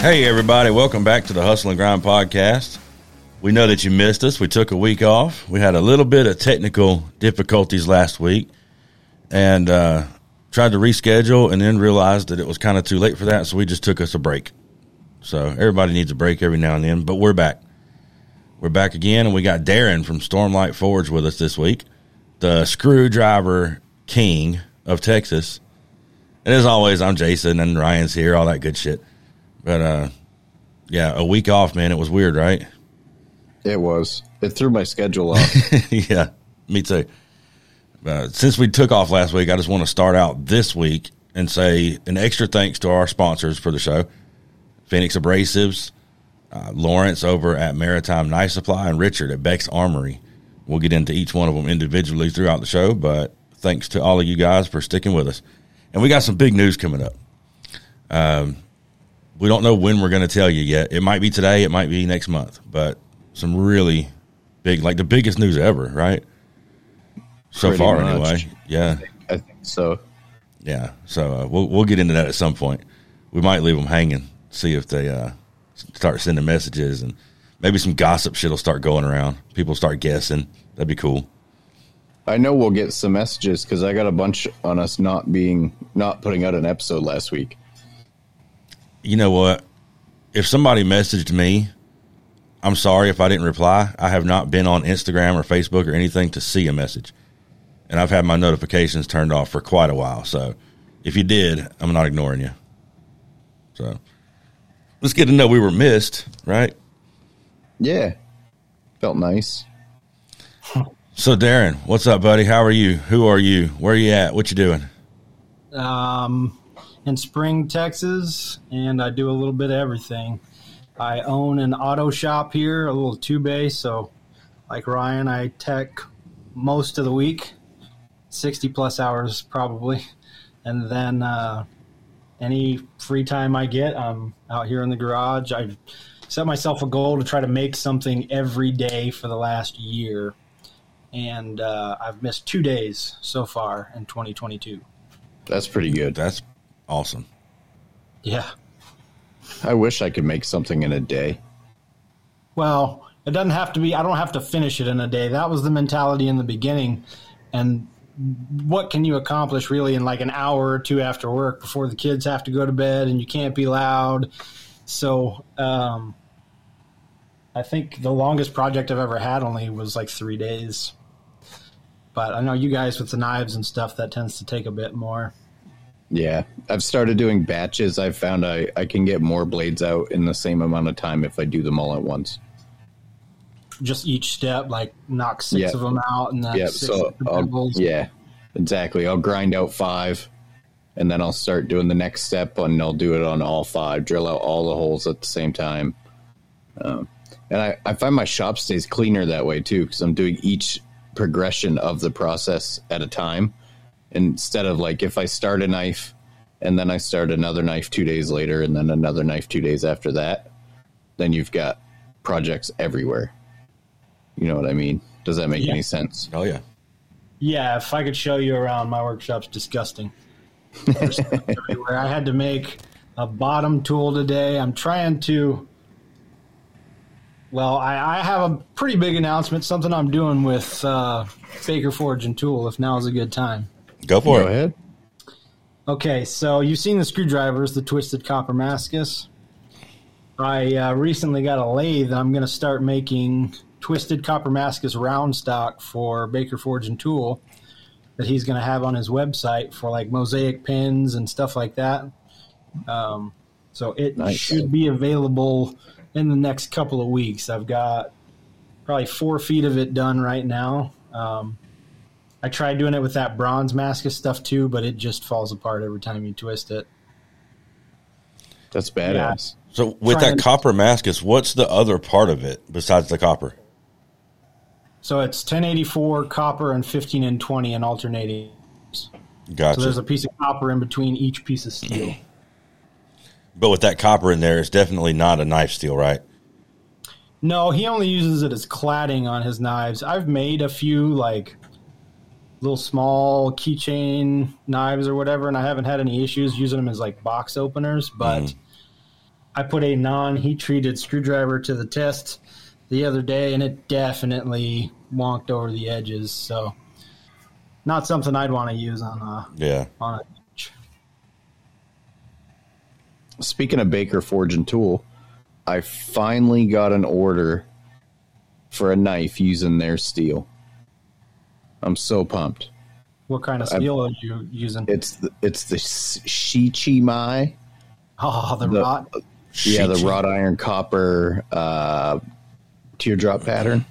Hey, everybody, welcome back to the Hustle and Grind podcast. We know that you missed us. We took a week off. We had a little bit of technical difficulties last week and uh, tried to reschedule and then realized that it was kind of too late for that. So we just took us a break. So everybody needs a break every now and then, but we're back. We're back again, and we got Darrin from Stormlight Forge with us this week, the screwdriver king of Texas. And as always, I'm Jason and Ryan's here, all that good shit. But uh, yeah, a week off, man. It was weird, right? It was. It threw my schedule off. yeah, me too. Uh, since we took off last week, I just want to start out this week and say an extra thanks to our sponsors for the show Phoenix Abrasives, uh, Lawrence over at Maritime Knife Supply, and Richard at Beck's Armory. We'll get into each one of them individually throughout the show, but thanks to all of you guys for sticking with us. And we got some big news coming up. Um, we don't know when we're going to tell you yet. It might be today, it might be next month, but some really big, like the biggest news ever, right? So Pretty far, much. anyway. Yeah, I think so. yeah. So uh, we'll we'll get into that at some point. We might leave them hanging, see if they uh, start sending messages, and maybe some gossip shit will start going around. People start guessing. That'd be cool. I know we'll get some messages because I got a bunch on us not being not putting out an episode last week. You know what? If somebody messaged me, I'm sorry if I didn't reply. I have not been on Instagram or Facebook or anything to see a message. And I've had my notifications turned off for quite a while. So if you did, I'm not ignoring you. So let's get to know we were missed, right? Yeah, felt nice. So Darrin, what's up, buddy? How are you? Who are you? Where are you at? What you doing? um, in Spring, Texas, and I do a little bit of everything. I own an auto shop here, a little two bay. So, like Ryan, I tech most of the week, 60 plus hours probably. And then uh, any free time I get, I'm out here in the garage. I've set myself a goal to try to make something every day for the last year. And uh, I've missed two days so far in 2022. That's pretty good. That's awesome. Yeah. I wish I could make something in a day. Well, it doesn't have to be. I don't have to finish it in a day. That was the mentality in the beginning. And what can you accomplish really in like an hour or two after work before the kids have to go to bed and you can't be loud? So, um, I think the longest project I've ever had only was like three days. But I know you guys with the knives and stuff, that tends to take a bit more. Yeah, I've started doing batches. I've found I, I can get more blades out in the same amount of time if I do them all at once. Just each step, like knock six Yeah. of them out and then Yeah, six so yeah, exactly. I'll grind out five, and then I'll start doing the next step, and I'll do it on all five. Drill out all the holes at the same time, um, and I, I find my shop stays cleaner that way too because I'm doing each progression of the process at a time instead of like if I start a knife and then I start another knife two days later and then another knife two days after that, then you've got projects everywhere. You know what I mean? Does that make Yeah. any sense? Oh yeah. Yeah, if I could show you around, my workshop's disgusting. There's stuff everywhere. I had to make a bottom tool today. I'm trying to. Well, I, I have a pretty big announcement. Something I'm doing with uh, Baker Forge and Tool. If now is a good time. Go for Go it. ahead. Okay, so you've seen the screwdrivers, the twisted copper mascus. I uh, recently got a lathe. I'm going to start making twisted copper mascus round stock for Baker Forge and Tool that he's going to have on his website for like mosaic pins and stuff like that. Um, so it Nice. should be available in the next couple of weeks. I've got probably four feet of it done right now. Um, I tried doing it with that bronze mascus stuff too, but it just falls apart every time you twist it. That's badass. So with Trying- that copper mascus, what's the other part of it besides the copper? So it's 1084 copper and 15N20 and alternating. Gotcha. So there's a piece of copper in between each piece of steel. but with that copper in there, it's definitely not a knife steel, right? No, he only uses it as cladding on his knives. I've made a few like little small keychain knives or whatever, and I haven't had any issues using them as like box openers. But mm. I put a non heat treated screwdriver to the test the other day, and it definitely wonked over the edges. So, not something I'd want to use on a Yeah. on a. Speaking of Baker Forge and Tool, I finally got an order for a knife using their steel. I'm so pumped. What kind of steel are you using? It's the, it's the Shichi Mai. Oh, the, the- rot. Yeah, the Shichi. wrought iron copper uh, teardrop pattern,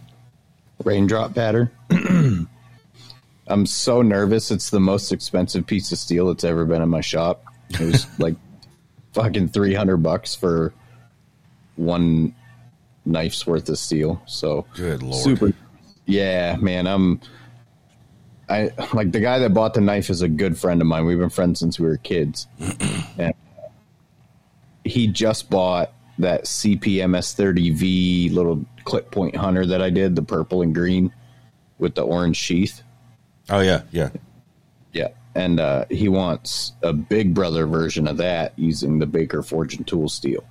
raindrop pattern. I'm so nervous. It's the most expensive piece of steel that's ever been in my shop. It was like fucking 300 bucks for one knife's worth of steel. So Good lord. super. Yeah, man. I'm. I like the guy that bought the knife is a good friend of mine. We've been friends since we were kids, and he just bought that CPM S30V little clip point hunter that I did, the purple and green with the orange sheath. Oh yeah, yeah. Yeah, and uh, he wants a big brother version of that using the Baker Forge and Tool steel.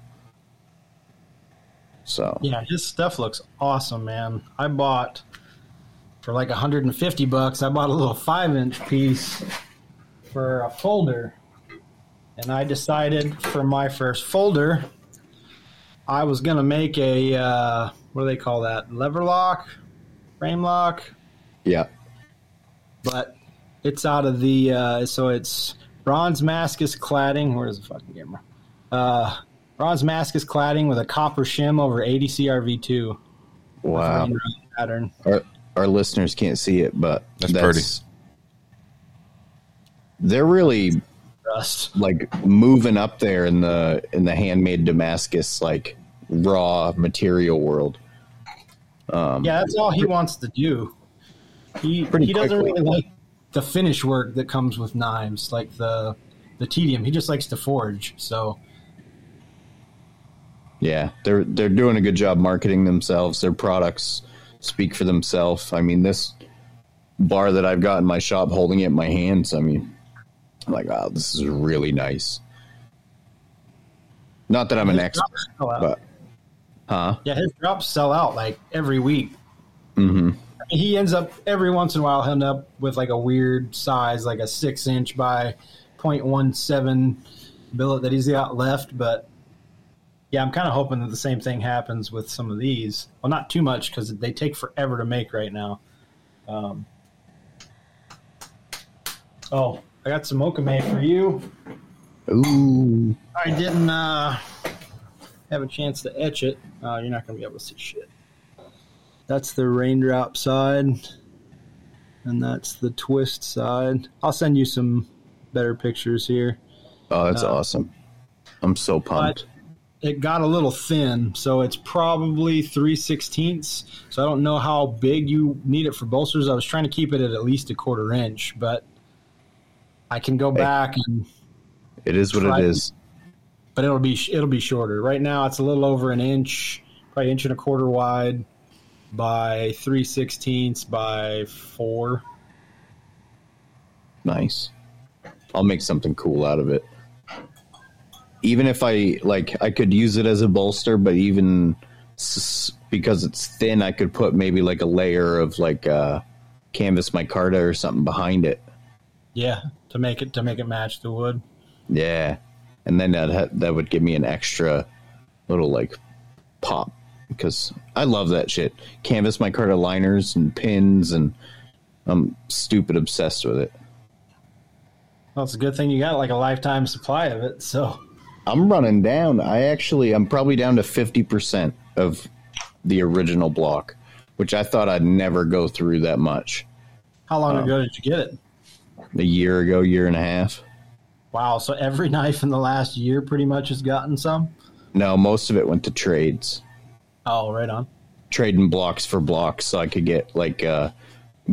So Yeah, his stuff looks awesome, man. I bought for like 150 bucks. I bought a little five inch piece for a folder, and I decided for my first folder, I was gonna make a uh, what do they call that? Lever lock, frame lock, yeah, but it's out of the uh, so it's bronze mascus cladding. Where's the fucking camera? Uh, bronze mascus cladding with a copper shim over 80 CRV2 wow. pattern. Our listeners can't see it, but That's pretty. They're really Rust. like moving up there in the in the handmade Damascus like raw material world. Um, yeah, that's all he wants to do. He he doesn't quickly. really like the finish work that comes with knives, like the the tedium. He just likes to forge. So Yeah, they're they're doing a good job marketing themselves. Their products speak for themselves. I mean, this bar that I've got in my shop, holding it in my hands. I mean, I'm like, wow, this is really nice. Not that I'm an expert, drops sell out. but huh? yeah, his drops sell out like every week. Mm-hmm. He ends up every once in a while he'll end up with like a weird size, like a six inch by 0.17 billet that he's got left. But yeah, I'm kind of hoping that the same thing happens with some of these. Well, not too much because they take forever to make right now. Um, oh, I got some mokume for you. Ooh, I didn't uh, have a chance to etch it. Uh, you're not going to be able to see shit. That's the raindrop side, and that's the twist side. I'll send you some better pictures here. oh, that's Uh, awesome. I'm so pumped. It got a little thin, so it's probably three sixteenths. So I don't know how big you need it for bolsters. I was trying to keep it at at least a quarter inch, but I can go back and It is what it is. but it'll be it'll be shorter. Right now, it's a little over an inch, probably inch and a quarter wide by three sixteenths by four. Nice. I'll make something cool out of it. Even if I like, I could use it as a bolster, but even s- because it's thin, I could put maybe like a layer of like uh, canvas micarta or something behind it. Yeah, to make it to make it match the wood. Yeah, and then that ha- that would give me an extra little like pop because I love that shit. Canvas micarta liners and pins, and I'm stupid obsessed with it. Well, it's a good thing you got like a lifetime supply of it. So I'm running down. I actually, I'm probably down to 50% of the original block, which I thought I'd never go through that much. how long um, ago did you get it? A year ago, year and a half. Wow, so every knife in the last year pretty much has gotten some. No, most of it went to trades, Oh, right on. trading blocks for blocks, so I could get like a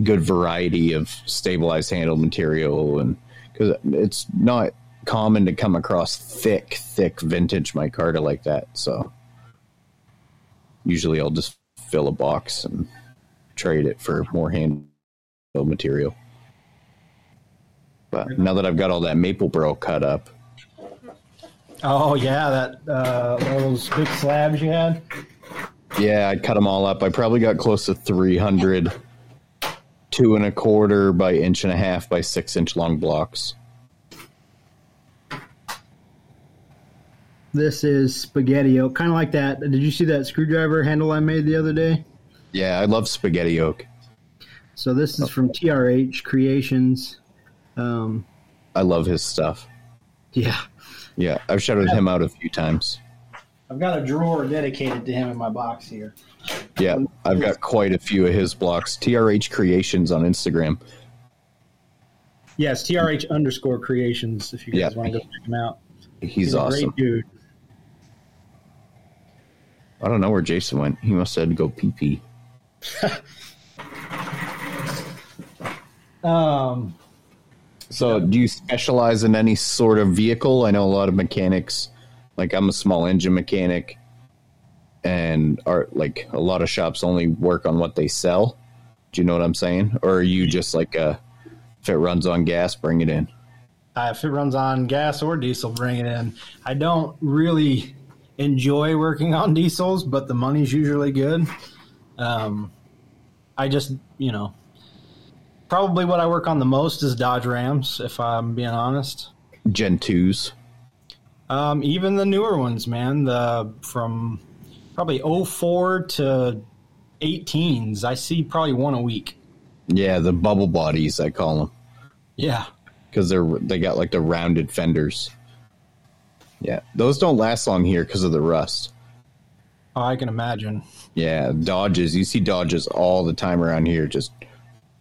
good variety of stabilized handle material, and because it's not common to come across thick, thick vintage micarta like that. So usually I'll just fill a box and trade it for more handle material. But now that I've got all that maple burl cut up, Oh yeah, that uh, those big slabs you had. Yeah, I cut them all up. I probably got close to 300, two and a quarter by inch and a half by six inch long blocks. This is spaghetti oak, kind of like that. Did you see that screwdriver handle I made the other day? Yeah, I love spaghetti oak. So this is from TRH Creations. Um, I love his stuff. yeah, Yeah, I've shouted him out a few times. I've got a drawer dedicated to him in my box here. Yeah, I've got quite a few of his blocks. TRH Creations on Instagram. Yes, TRH underscore Creations. If you guys Yeah. want to go check him out, He's, a awesome. great dude. I don't know where Jason went. He must have had to go pee pee. Um, So, do you specialize in any sort of vehicle? I know a lot of mechanics. Like, I'm a small engine mechanic, and are like a lot of shops only work on what they sell. Do you know what I'm saying? Or are you just like, uh, if it runs on gas, bring it in? uh, if it runs on gas or diesel, bring it in. I don't really enjoy working on diesels, but the money's usually good. Um, I just, you know, probably what I work on the most is Dodge Rams, if I'm being honest. Gen 2s. Um, even the newer ones, man, the from probably 04 to 18s, I see probably one a week. Yeah, the bubble bodies, I call them. Yeah. because they're they got like the rounded fenders. Yeah, those don't last long here because of the rust. Oh, I can imagine. Yeah, Dodges. You see Dodges all the time around here, just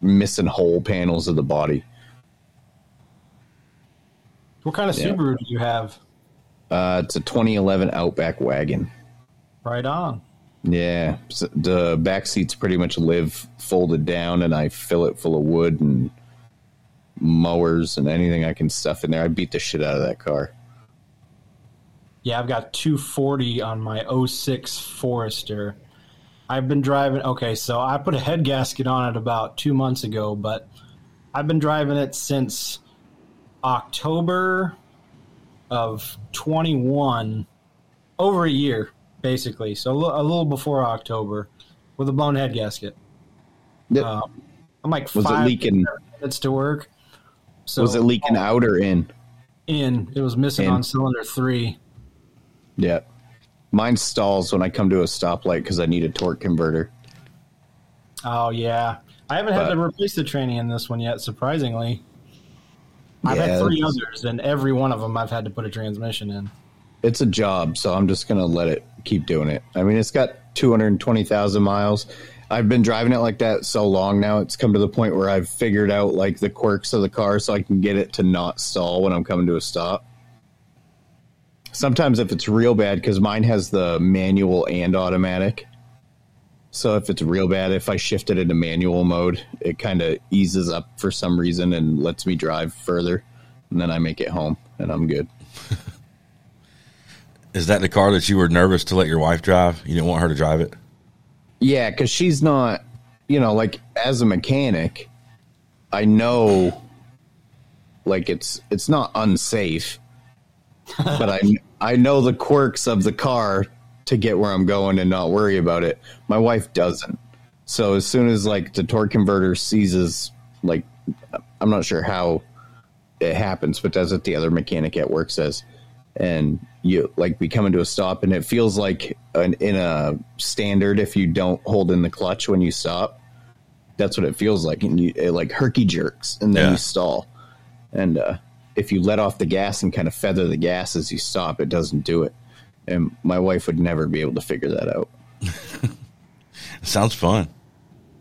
missing whole panels of the body. What kind of Yeah. Subaru do you have? Uh, it's a 2011 Outback wagon. Right on. Yeah, s- the back seats pretty much live folded down, and I fill it full of wood and mowers and anything I can stuff in there. I beat the shit out of that car. Yeah, I've got 240 on my 06 Forester. I've been driving. Okay, so I put a head gasket on it about two months ago, but I've been driving it since October of 21, over a year, basically. So a little before October with a blown head gasket. Yep. Uh, I'm like Was it leaking? minutes to work. So Was it leaking out or in? in? It was missing In. on cylinder three. Yeah. Mine stalls when I come to a stoplight because I need a torque converter. Oh yeah, I haven't had to replace the tranny in this one yet. Surprisingly, I've Yeah, had three others, and every one of them I've had to put a transmission in. It's a job, so I'm just going to let it keep doing it. I mean, it's got 220,000 miles. I've been driving it like that so long now, it's come to the point where I've figured out like the quirks of the car so I can get it to not stall when I'm coming to a stop. Sometimes if it's real bad, because mine has the manual and automatic. So if it's real bad, if I shift it into manual mode, it kind of eases up for some reason and lets me drive further. And then I make it home and I'm good. Is that the car that you were nervous to let your wife drive? You didn't want her to drive it? Yeah, because she's not, you know, like as a mechanic, I know, like it's it's not unsafe, but I I know the quirks of the car to get where I'm going and not worry about it. My wife doesn't. So as soon as like the torque converter seizes, like I'm not sure how it happens, but that's what the other mechanic at work says. And you like we come into a stop, and it feels like an, in a standard if you don't hold in the clutch when you stop. That's what it feels like, and you it like herky jerks, and then Yeah. you stall. And uh, if you let off the gas and kind of feather the gas as you stop, it doesn't do it. And my wife would never be able to figure that out. sounds fun.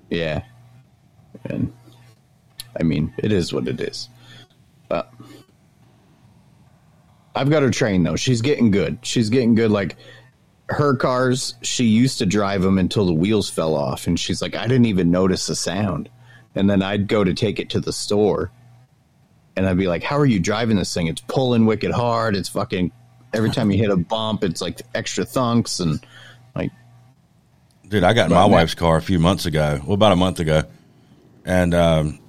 Yeah. And I mean, it is what it is. But I've got her trained though. She's getting good. She's getting good. Like her cars, she used to drive them until the wheels fell off. And she's like, I didn't even notice the sound. And then I'd go to take it to the store. And I'd be like, How are you driving this thing? It's pulling wicked hard. It's fucking every time you hit a bump, it's like extra thunks. And like, Dude, I got in my now. wife's car a few months ago, well, about a month ago, and um,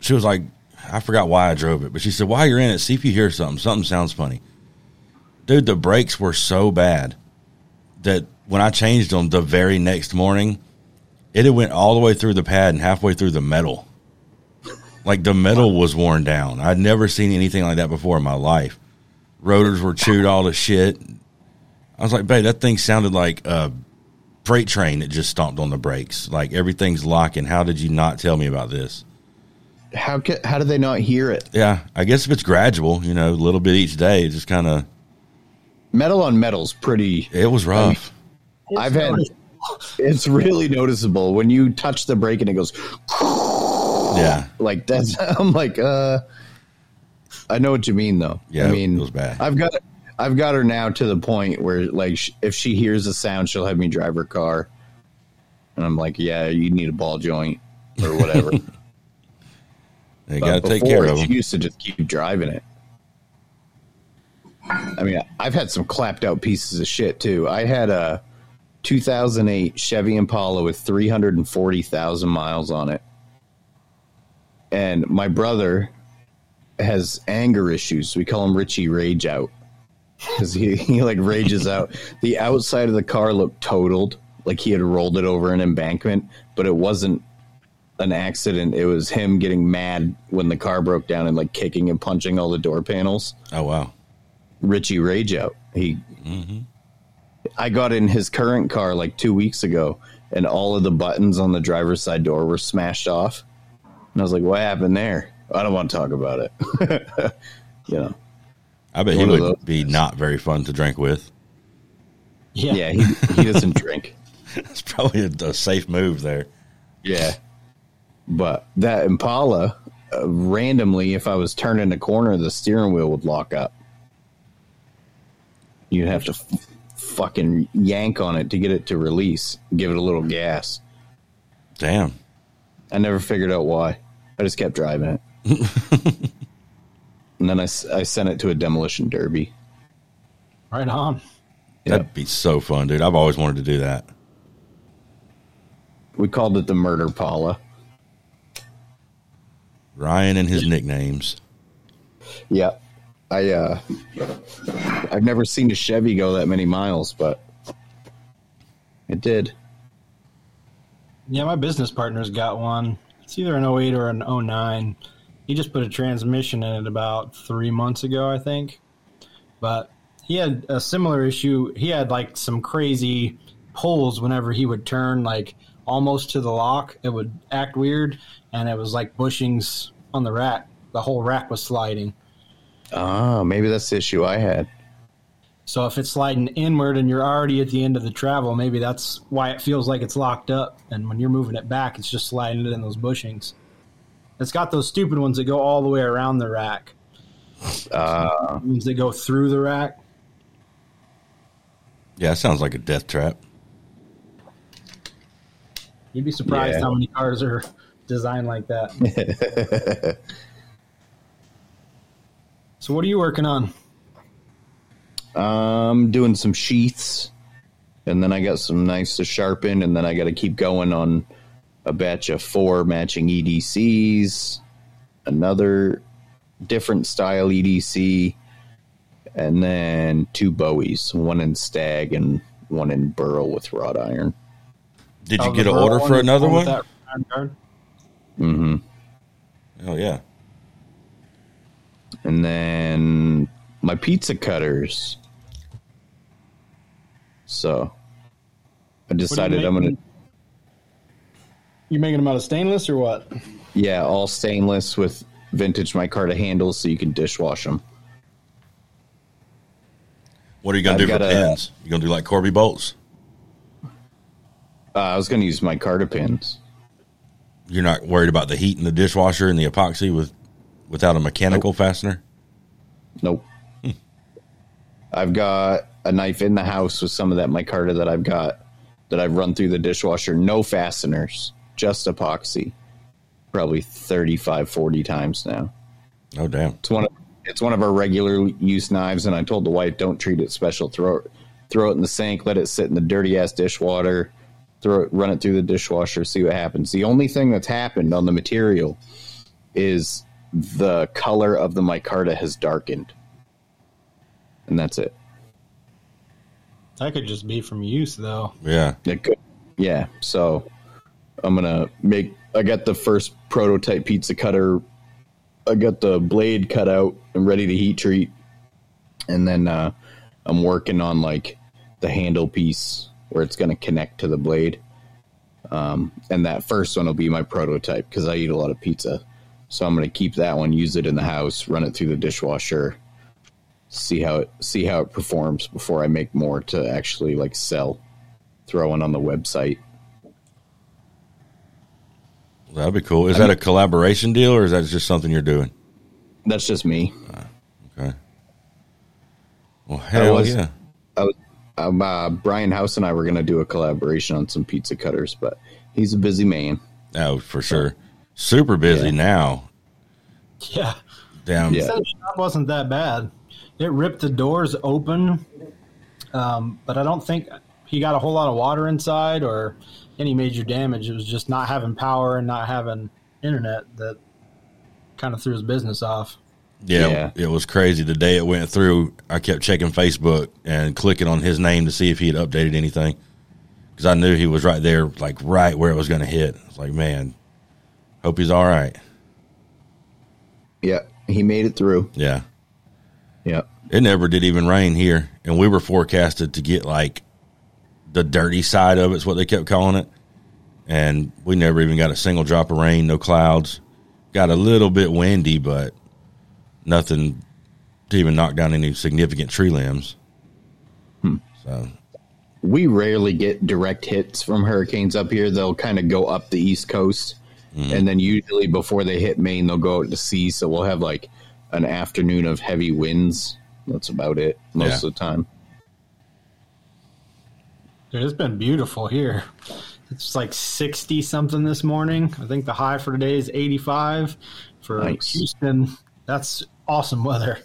she was like, I forgot why I drove it, but she said, while you're in it, see if you hear something. Something sounds funny. dude, the brakes were so bad that when I changed them the very next morning, it had went all the way through the pad and halfway through the metal. Like the metal was worn down. I'd never seen anything like that before in my life. Rotors were chewed all to shit. I was like, babe, that thing sounded like a freight train that just stomped on the brakes. Like everything's locking. How did you not tell me about this? How ca how do they not hear it? Yeah, I guess if it's gradual, you know, a little bit each day, it just kind of Metal on metal's pretty. it was rough. I've had. It's really noticeable when you touch the brake and it goes yeah, like that's. I'm like, uh, I know what you mean though. Yeah, I mean, it was bad. I've got, I've got her now to the point where like if she hears a sound, she'll have me drive her car, and I'm like, yeah, you need a ball joint or whatever. you got to take care of She used to just keep driving it. I mean, I've had some clapped out pieces of shit too. I had a 2008 Chevy Impala with 340,000 miles on it. And my brother has anger issues. We call him Richie Rage Out because he, he like rages out. The outside of the car looked totaled, like he had rolled it over an embankment, but it wasn't an accident. It was him getting mad when the car broke down and like kicking and punching all the door panels. Oh wow, Richie Rage out. He, mm-hmm. I got in his current car like two weeks ago, and all of the buttons on the driver's side door were smashed off. And I was like, "What happened there?" I don't want to talk about it. you know, I bet he would those. be not very fun to drink with. Yeah. yeah, he he doesn't drink. It's probably a, a safe move there. Yeah, but that Impala, uh, randomly, if I was turning a corner, the steering wheel would lock up. You'd have to f- fucking yank on it to get it to release. Give it a little gas. Damn. I never figured out why. I just kept driving it. and then I, I sent it to a demolition derby. Right on. That'd be so fun, dude. I've always wanted to do that. We called it the Murder Paula. Ryan and his nicknames. Yeah. I uh I've never seen a Chevy go that many miles, but it did. Yeah, my business partner's got one. It's either an 08 or an 09. He just put a transmission in it about three months ago, I think. But he had a similar issue. He had like some crazy pulls whenever he would turn, like almost to the lock. It would act weird, and it was like bushings on the rack. The whole rack was sliding. Ah, maybe that's the issue I had. So if it's sliding inward and you're already at the end of the travel, maybe that's why it feels like it's locked up. And when you're moving it back, it's just sliding it in those bushings. It's got those stupid ones that go all the way around the rack. Uh, Ones that go through the rack. Yeah, it sounds like a death trap. You'd be surprised Yeah. how many cars are designed like that. so what are you working on? I'm doing some sheaths, and then I got some nice to sharpen, and then I got to keep going on a batch of four matching EDCs, another different style EDC, and then two Bowies, one in Stag and one in Burl with wrought iron. Did you Oh, get an order for another one? that round guard? Mm-hmm. Oh yeah. And then my pizza cutters. So I decided I'm gonna making? You making them out of stainless or what? yeah, all stainless with vintage micarta handles so you can dishwash them. What are you gonna do for got a- pins? You gonna do like Corby bolts? Uh, I was gonna use micarta pins. You're not worried about the heat in the dishwasher and the epoxy with without a mechanical fastener? Nope. I've got a knife in the house with some of that micarta that I've got that I've run through the dishwasher. No fasteners, just epoxy. Probably 35, 40 times now. Oh damn. It's one of it's one of our regular use knives, and I told the wife, "Don't treat it special. Throw it, throw it in the sink. Let it sit in the dirty ass dishwater. Throw it, run it through the dishwasher. See what happens." The only thing that's happened on the material is the color of the micarta has darkened, and that's it. That could just be from use, though. Yeah. It could, yeah. So I'm gonna make. I got the first prototype pizza cutter. I got the blade cut out and ready to heat treat, and then uh, I'm working on like the handle piece where it's gonna connect to the blade. Um, and that first one will be my prototype because I eat a lot of pizza. So I'm gonna keep that one, use it in the house, run it through the dishwasher, see how it see how it performs before I make more to actually like sell throw one on the website. That'd be cool. Is that a collaboration deal or is that just something you're doing? That's just me. Okay. Well, hell was- yeah. I was, um, uh, Brian House and I were going to do a collaboration on some pizza cutters, but he's a busy man. Oh, for sure. Super busy Yeah. now. Yeah. Damn. Yeah. The shop wasn't that bad. It ripped the doors open, um, but I don't think he got a whole lot of water inside or any major damage. It was just not having power and not having internet that kind of threw his business off. Yeah, Yeah. it was crazy. The day it went through, I kept checking Facebook and clicking on his name to see if he had updated anything because I knew he was right there, like right where it was going to hit. It's like, man, hope he's all right. Yeah, he made it through. Yeah, Yeah. it never did even rain here, and we were forecasted to get like the dirty side of it's what they kept calling it, and we never even got a single drop of rain, no clouds. Got a little bit windy, but nothing to even knock down any significant tree limbs. Hmm. So We rarely get direct hits from hurricanes up here. They'll kind of go up the East Coast. Mm-hmm. And then usually before they hit Maine, they'll go out to sea. So we'll have like an afternoon of heavy winds. That's about it most Yeah. of the time. Dude, it's been beautiful here. It's like 60 something this morning. I think the high for today is 85. For Nice. Houston, that's awesome weather.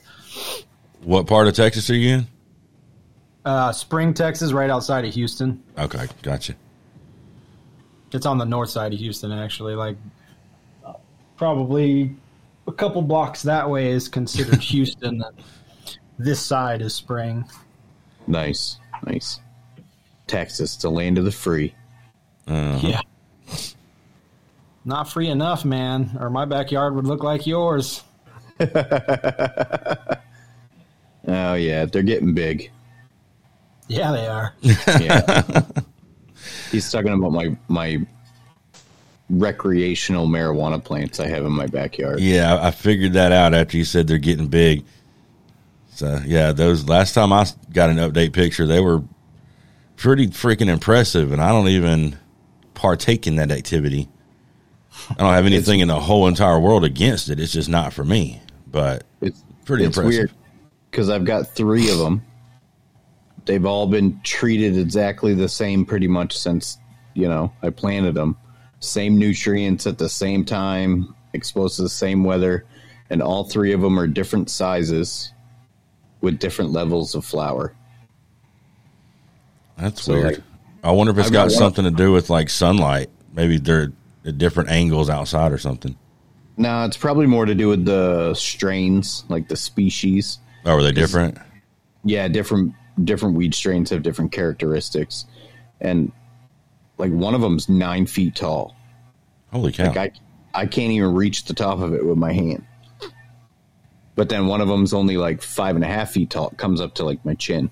What part of Texas are you in? Uh, Spring, Texas, right outside of Houston. Okay, gotcha. It's on the north side of Houston, actually. Like, probably a couple blocks that way is considered Houston. This side is Spring. Nice. Nice. Texas, the land of the free. Uh-huh. Yeah. Not free enough, man, or my backyard would look like yours. Oh, yeah. They're getting big. Yeah, they are. Yeah. He's talking about my my recreational marijuana plants I have in my backyard. Yeah, I figured that out after you said they're getting big. So yeah, those last time I got an update picture, they were pretty freaking impressive, and I don't even partake in that activity. I don't have anything in the whole entire world against it. It's just not for me. But It's Pretty it's impressive. because I've got three of them. They've all been treated exactly the same pretty much since you know I planted them. Same nutrients at the same time, exposed to the same weather, and all three of them are different sizes with different levels of flower. that's So, weird. like, I wonder if it's I've got got something to do with like sunlight. Maybe they're at different angles outside or something. No, it's probably more to do with the strains, like the species. Oh, are they different? yeah different different weed strains have different characteristics and like one of them's nine feet tall Holy cow! like i i can't even reach the top of it with my hand but then one of them's only like five and a half feet tall it comes up to like my chin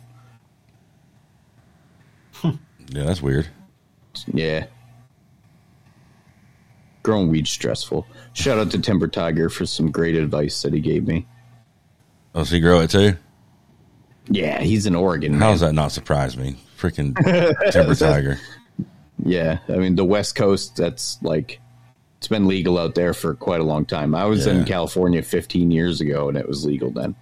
hmm. yeah, that's weird. yeah growing weed's stressful shout out to timber tiger for some great advice that he gave me Oh, so you grow it too? yeah he's in oregon How man. does that not surprise me? Freaking timber tiger. Yeah, I mean the West Coast. That's like it's been legal out there for quite a long time. I was Yeah. in California 15 years ago, and it was legal then.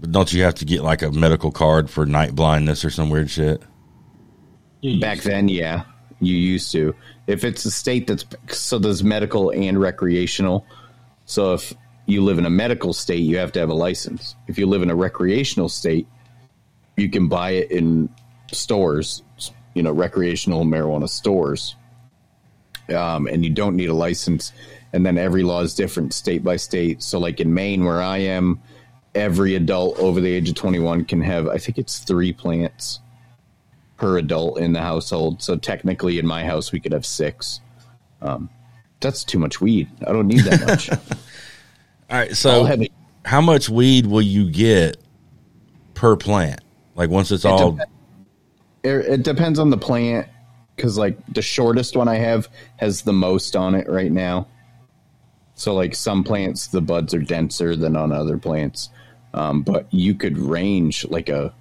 But don't you have to get like a medical card for night blindness or some weird shit? You- Back then, yeah, you used to. If it's a state that's so there's medical and recreational. So if you live in a medical state, you have to have a license. If you live in a recreational state, you can buy it in stores, you know, recreational marijuana stores. Um, and you don't need a license. And then every law is different state by state. So, like in Maine, where I am, every adult over the age of 21 can have, I think it's three plants per adult in the household. So technically, in my house, we could have six. Um, that's too much weed. I don't need that much. All right. So, it- how much weed will you get per plant? Like once it's all. dep- it, it depends on the plant because like the shortest one I have has the most on it right now. So like some plants, the buds are denser than on other plants, um, but you could range like a,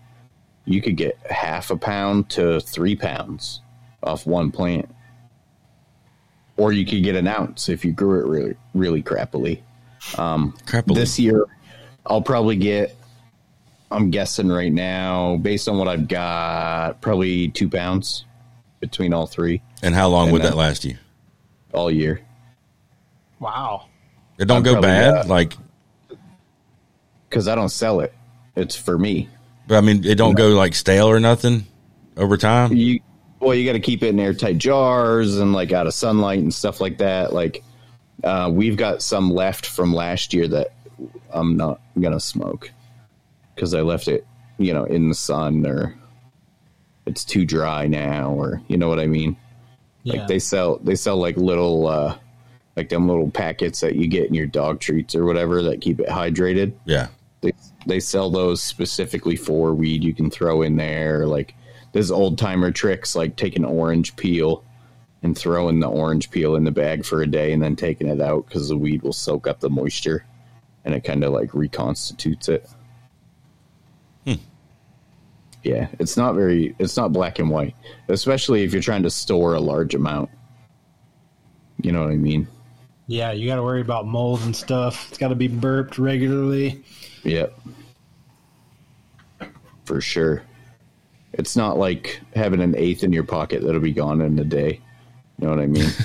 you could get half a pound to three pounds off one plant, or you could get an ounce if you grew it really really crappily. Crappily. This year, I'll probably get. I'm guessing right now, based on what I've got, probably two pounds between all three and how long and would that last you? all year. Wow. It don't I'm go bad. uh, like, Because I don't sell it; it's for me. but I mean, it don't go like stale or nothing over time. You well, you got to keep it in airtight jars and like out of sunlight and stuff like that. Like uh, we've got some left from last year that I'm not gonna smoke because I left it, you know, in the sun or it's too dry now, or you know what I mean. Yeah. Like they sell they sell like little uh like them little packets that you get in your dog treats or whatever that keep it hydrated. Yeah. They they sell those specifically for weed you can throw in there like there's old timer tricks like taking orange peel and throwing the orange peel in the bag for a day and then taking it out because the weed will soak up the moisture and it kind of like reconstitutes it. Hmm. Yeah, it's not very it's not black and white, especially if you're trying to store a large amount. You know what I mean? yeah, you got to worry about mold and stuff. It's got to be burped regularly. Yep. For sure. It's not like having an eighth in your pocket that'll be gone in a day. You know what I mean?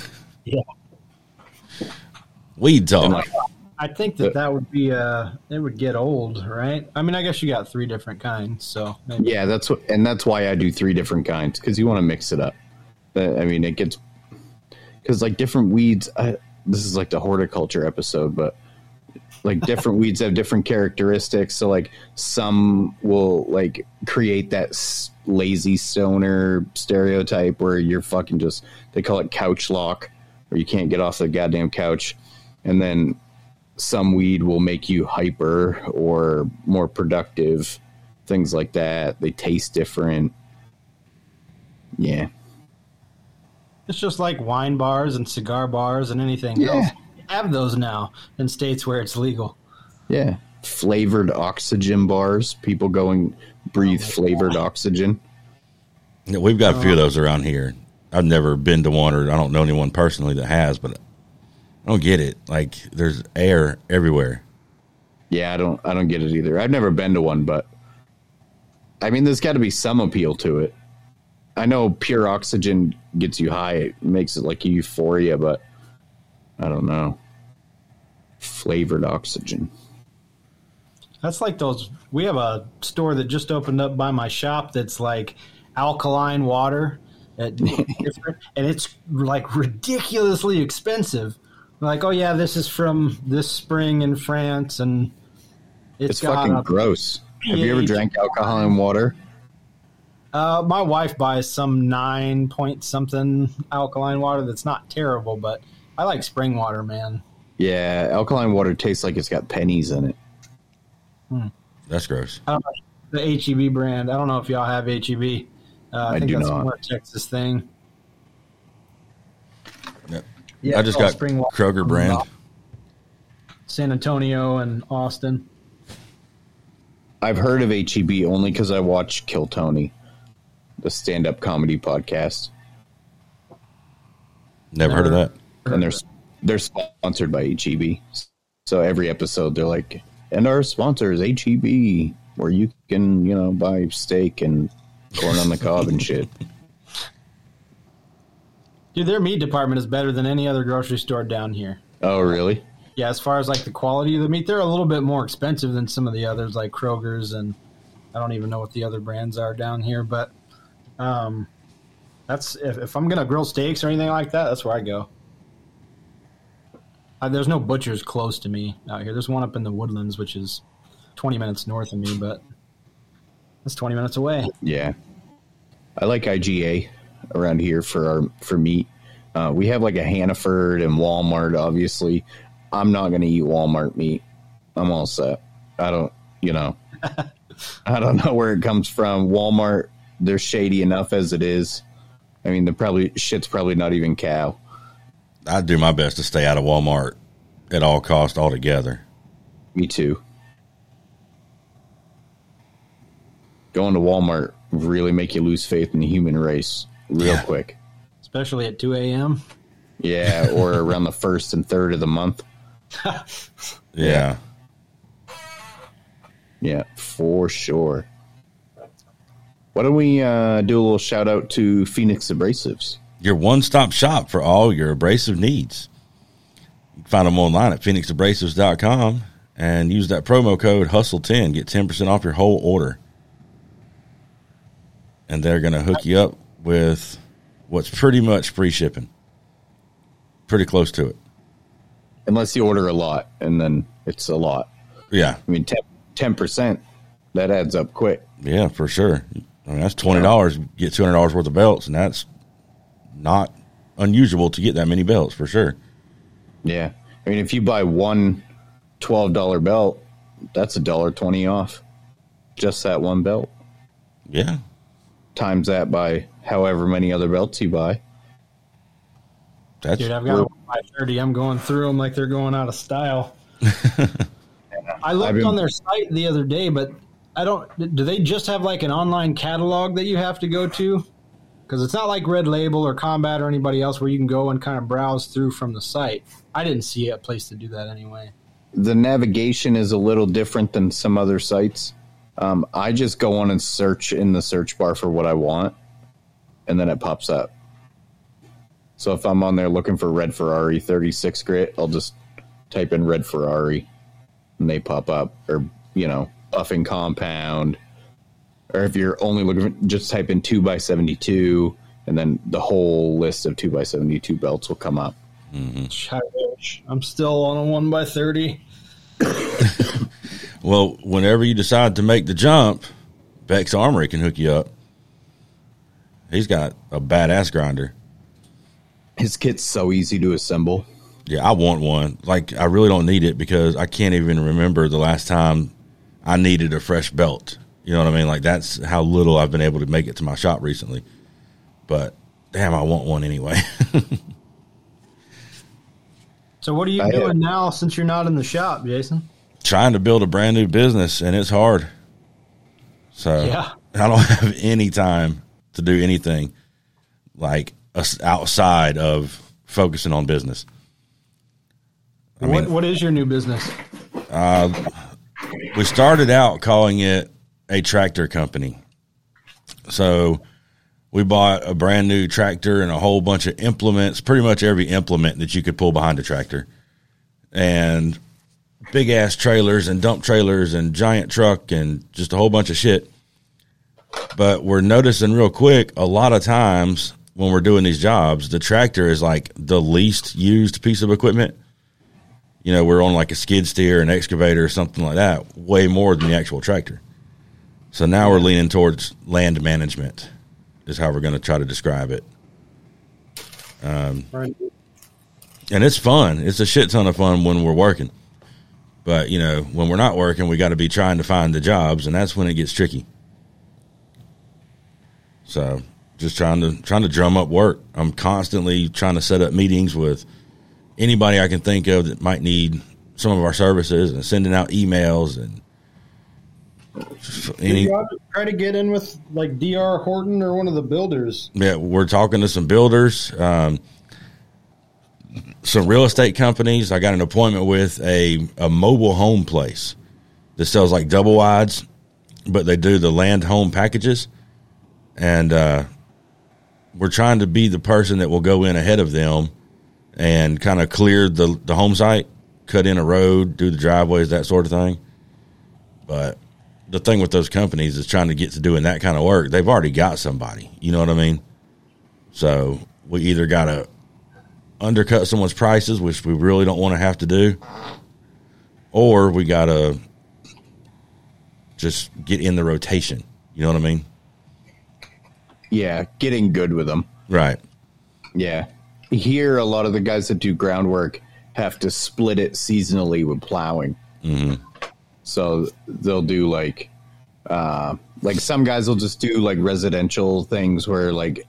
Yeah. Weed talk. I think that that would be uh it would get old, right? I mean, I guess you got three different kinds, so maybe. yeah, that's what, and that's why I do three different kinds because you want to mix it up. But, I mean, it gets because like different weeds. I, this is like the horticulture episode, but like different weeds have different characteristics. So like some will like create that s- lazy stoner stereotype where you're fucking just they call it couch lock, where you can't get off the goddamn couch, and then some weed will make you hyper or more productive, things like that. They taste different. Yeah. It's just like wine bars and cigar bars and anything Yeah. else. Have those now in states where it's legal. Yeah. Flavored oxygen bars. People going and breathe oh flavored oxygen. Yeah, We've got a few of uh-huh. those around here. I've never been to one, or I don't know anyone personally that has, but I don't get it. Like, there's air everywhere. Yeah, I don't I don't get it either. I've never been to one, but I mean there's got to be some appeal to it. I know pure oxygen gets you high, it makes it like a euphoria, but I don't know. Flavored oxygen. That's like those. We have a store that just opened up by my shop that's like alkaline water, at and it's like ridiculously expensive. Like, oh yeah, this is from this spring in France, and It's, it's got. fucking a- gross. Have you ever drank alkaline water? Uh, my wife buys some nine point something alkaline water that's not terrible, but I like spring water, man. Yeah, alkaline water tastes like it's got pennies in it. That's gross. I the HEB brand. I don't know if y'all have HEB. Uh, I, I think do that's not. more Texas thing. Yep. Yeah, I just got spring water Kroger brand. San Antonio and Austin. I've heard of HEB only because I watch Kill Tony, the stand-up comedy podcast, Never heard of that. and they're they're sponsored by HEB. So every episode they're like, "And our sponsor is HEB, where you can you know buy steak and corn on the cob and shit." Dude, their meat department is better than any other grocery store down here. Oh, really? Yeah, as far as like the quality of the meat, they're a little bit more expensive than some of the others, like Kroger's, and I don't even know what the other brands are down here. But um, that's if, if I'm gonna grill steaks or anything like that, that's where I go. Uh, there's no butchers close to me out here. There's one up in the woodlands, which is 20 minutes north of me, but that's 20 minutes away. Yeah, I like IGA around here for our for meat. Uh, we have like a Hannaford and Walmart. Obviously, I'm not going to eat Walmart meat. I'm all set. I don't, you know, I don't know where it comes from. Walmart, they're shady enough as it is. I mean, the probably shit's probably not even cow. I do my best to stay out of Walmart at all cost altogether. Me too. Going to Walmart really make you lose faith in the human race real Yeah. quick. Especially at 2 a.m. Yeah, or around the first and third of the month. Yeah. Yeah, for sure. Why don't we uh, do a little shout out to Phoenix Abrasives? Your one stop shop for all your abrasive needs. You can find them online at phoenixabrasives.com and use that promo code HUSTLE10. Get 10% off your whole order. And they're going to hook you up with what's pretty much free shipping. Pretty close to it. Unless you order a lot, and then it's a lot. Yeah. I mean, 10 percent that adds up quick. Yeah, for sure. I mean, that's twenty dollars. Get two hundred dollars worth of belts, and that's not unusual to get that many belts for sure. Yeah, I mean, if you buy one twelve dollar belt, that's a dollar twenty off. Just that one belt. Yeah, Times that by however many other belts you buy. that's Dude, I've got one by 30. I'm going through them like they're going out of style. I looked been- on their site the other day, but I don't. Do they just have like an online catalog that you have to go to? Because it's not like Red Label or Combat or anybody else where you can go and kind of browse through from the site. I didn't see a place to do that anyway. the navigation is a little different than some other sites. Um, I just go on and search in the search bar for what I want, and then it pops up. So if I'm on there looking for Red Ferrari 36 grit, I'll just type in Red Ferrari, and they pop up. Or you know, buffing compound. Or if you're only looking, for, just type in two x 72, and then the whole list of two x 72 belts will come up. Mm-hmm. I wish. I'm still on a one by thirty. well. Whenever you decide to make the jump, Beck's Armory can hook you up. He's got a badass grinder. His kit's so easy to assemble. Yeah, I want one. Like I really don't need it because I can't even remember the last time I needed a fresh belt. You know what I mean? Like that's how little I've been able to make it to my shop recently. But damn, I want one anyway. So what are you I- doing now since you're not in the shop, Jason? Trying to build a brand new business and it's hard. So Yeah. I don't have any time to do anything like us- outside of focusing on business. I what mean- What is your new business? Uh, we started out calling it a tractor company. So we bought a brand new tractor and a whole bunch of implements, pretty much every implement that you could pull behind a tractor. And big ass trailers and dump trailers and giant truck and just a whole bunch of shit. But we're noticing real quick a lot of times when we're doing these jobs, the tractor is like the least used piece of equipment you know, we're on like a skid steer, an excavator, or something like that, way more than the actual tractor. So now we're leaning towards land management, is how we're going to try to describe it. Um, right. And it's fun. It's a shit ton of fun when we're working. But, you know, when we're not working, we got to be trying to find the jobs, and that's when it gets tricky. So just trying to trying to drum up work. I'm constantly trying to set up meetings with anybody I can think of that might need some of our services and sending out emails and any try to get in with like D.R. Horton or one of the builders. yeah we're talking to some builders um, some real estate companies I got an appointment with a, a mobile home place that sells like double wides but they do the land home packages and uh, we're trying to be the person that will go in ahead of them and kind of clear the the home site, cut in a road, do the driveways, that sort of thing. But the thing with those companies is trying to get to doing that kind of work. They've already got somebody. You know what I mean? So we either got to undercut someone's prices, which we really don't want to have to do, or we got to just get in the rotation. You know what I mean? Yeah, getting good with them. Right. Yeah. Here, a lot of the guys that do groundwork have to split it seasonally with plowing. Mm-hmm. So they'll do like, uh, like some guys will just do like residential things where like,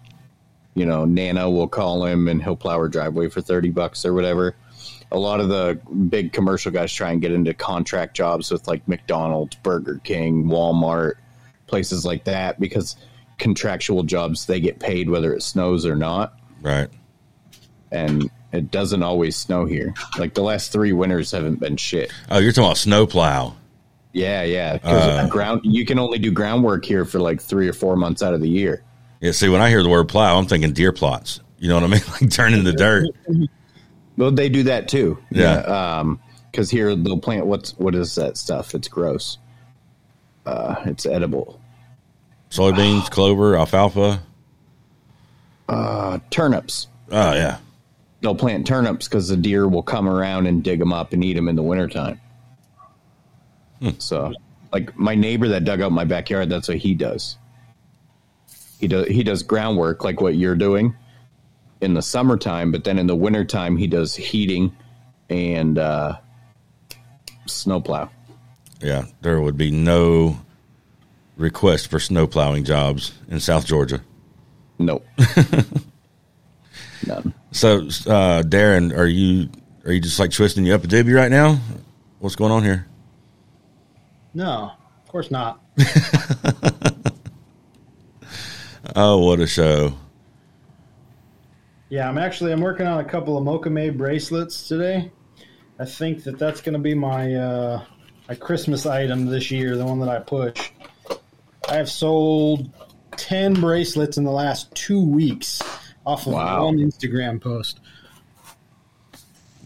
you know, Nana will call him and he'll plow her driveway for 30 bucks or whatever. A lot of the big commercial guys try and get into contract jobs with like McDonald's, Burger King, Walmart, places like that because contractual jobs they get paid whether it snows or not. Right. And it doesn't always snow here. Like the last three winters haven't been shit. Oh, you're talking about snowplow. Yeah, yeah. Because ground, you can only do groundwork here for like three or four months out of the year. Yeah. See, when I hear the word plow, I'm thinking deer plots. You know what I mean? Like turning the dirt. Well, they do that too. Yeah. Um, because here they'll plant what's what is that stuff? It's gross. Uh, it's edible. Soybeans, clover, alfalfa. Uh, turnips. Oh yeah. They'll plant turnips because the deer will come around and dig them up and eat them in the wintertime. So, like my neighbor that dug out my backyard, that's what he does. He does he does groundwork like what you're doing in the summertime, but then in the wintertime he does heating and uh, snowplow. Yeah. There would be no request for snow plowing jobs in South Georgia. Nope. None. So, uh, Darrin, are you are you just like twisting you up a dibby right now? What's going on here? No, of course not. Oh, what a show! Yeah, I'm actually I'm working on a couple of mocha Mokume bracelets today. I think that that's going to be my uh, my Christmas item this year, the one that I push. I have sold ten bracelets in the last two weeks off of Wow. one Instagram post.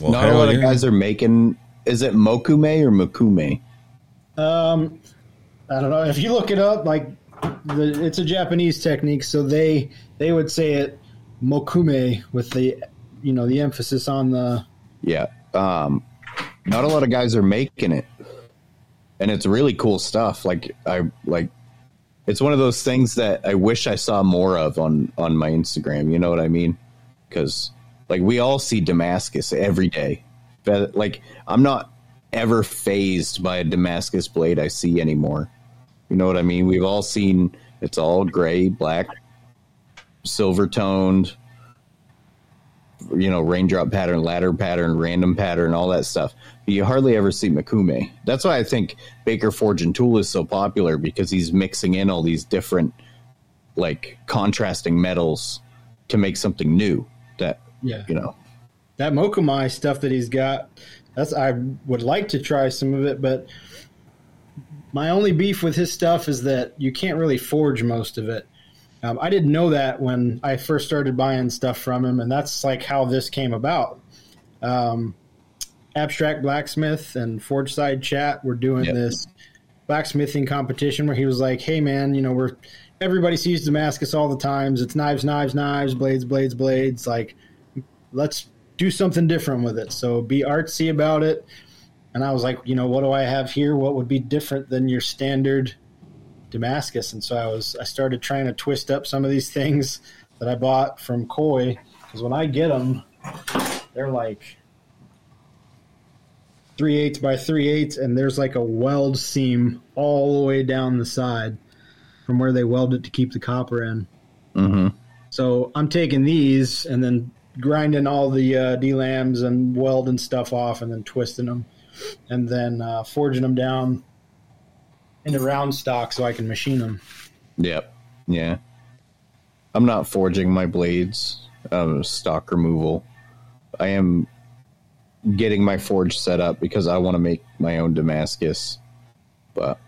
Well, Not a lot of guys are making. Is it mokume or mokume? Um, I don't know if you look it up. Like, the, it's a Japanese technique, so they they would say it mokume with the you know the emphasis on the Yeah. Um, not a lot of guys are making it, and it's really cool stuff. Like I like, it's one of those things that I wish I saw more of on on my Instagram. You know what I mean? Because like we all see Damascus every day, like I'm not ever phased by a Damascus blade I see anymore. You know what I mean? We've all seen it's all gray, black, silver toned, you know, raindrop pattern, ladder pattern, random pattern, all that stuff. You hardly ever see Mokume. That's why I think Baker Forge and Tool is so popular because he's mixing in all these different, like, contrasting metals to make something new that, yeah you know, that Mokume stuff that he's got. That's I would like to try some of it, but my only beef with his stuff is that you can't really forge most of it. Um, I didn't know that when I first started buying stuff from him, and that's like how this came about. Um, Abstract Blacksmith and Forge Side Chat were doing Yep. this blacksmithing competition where he was like, "Hey man, you know we're everybody sees Damascus all the times. It's knives, knives, knives, blades, blades, blades. Like, let's do something different with it. So be artsy about it." And I was like, you know, what do I have here? What would be different than your standard Damascus? And so I was, I started trying to twist up some of these things that I bought from Koi because when I get them, they're like three eighths by three eighths, and there's like a weld seam all the way down the side from where they weld it to keep the copper in. mm-hmm. So I'm taking these and then grinding all the uh, D-lambs and welding stuff off and then twisting them and then uh, forging them down into round stock so I can machine them. Yep. Yeah. I'm not forging my blades. Um, stock removal. I am getting my forge set up because I want to make my own Damascus. But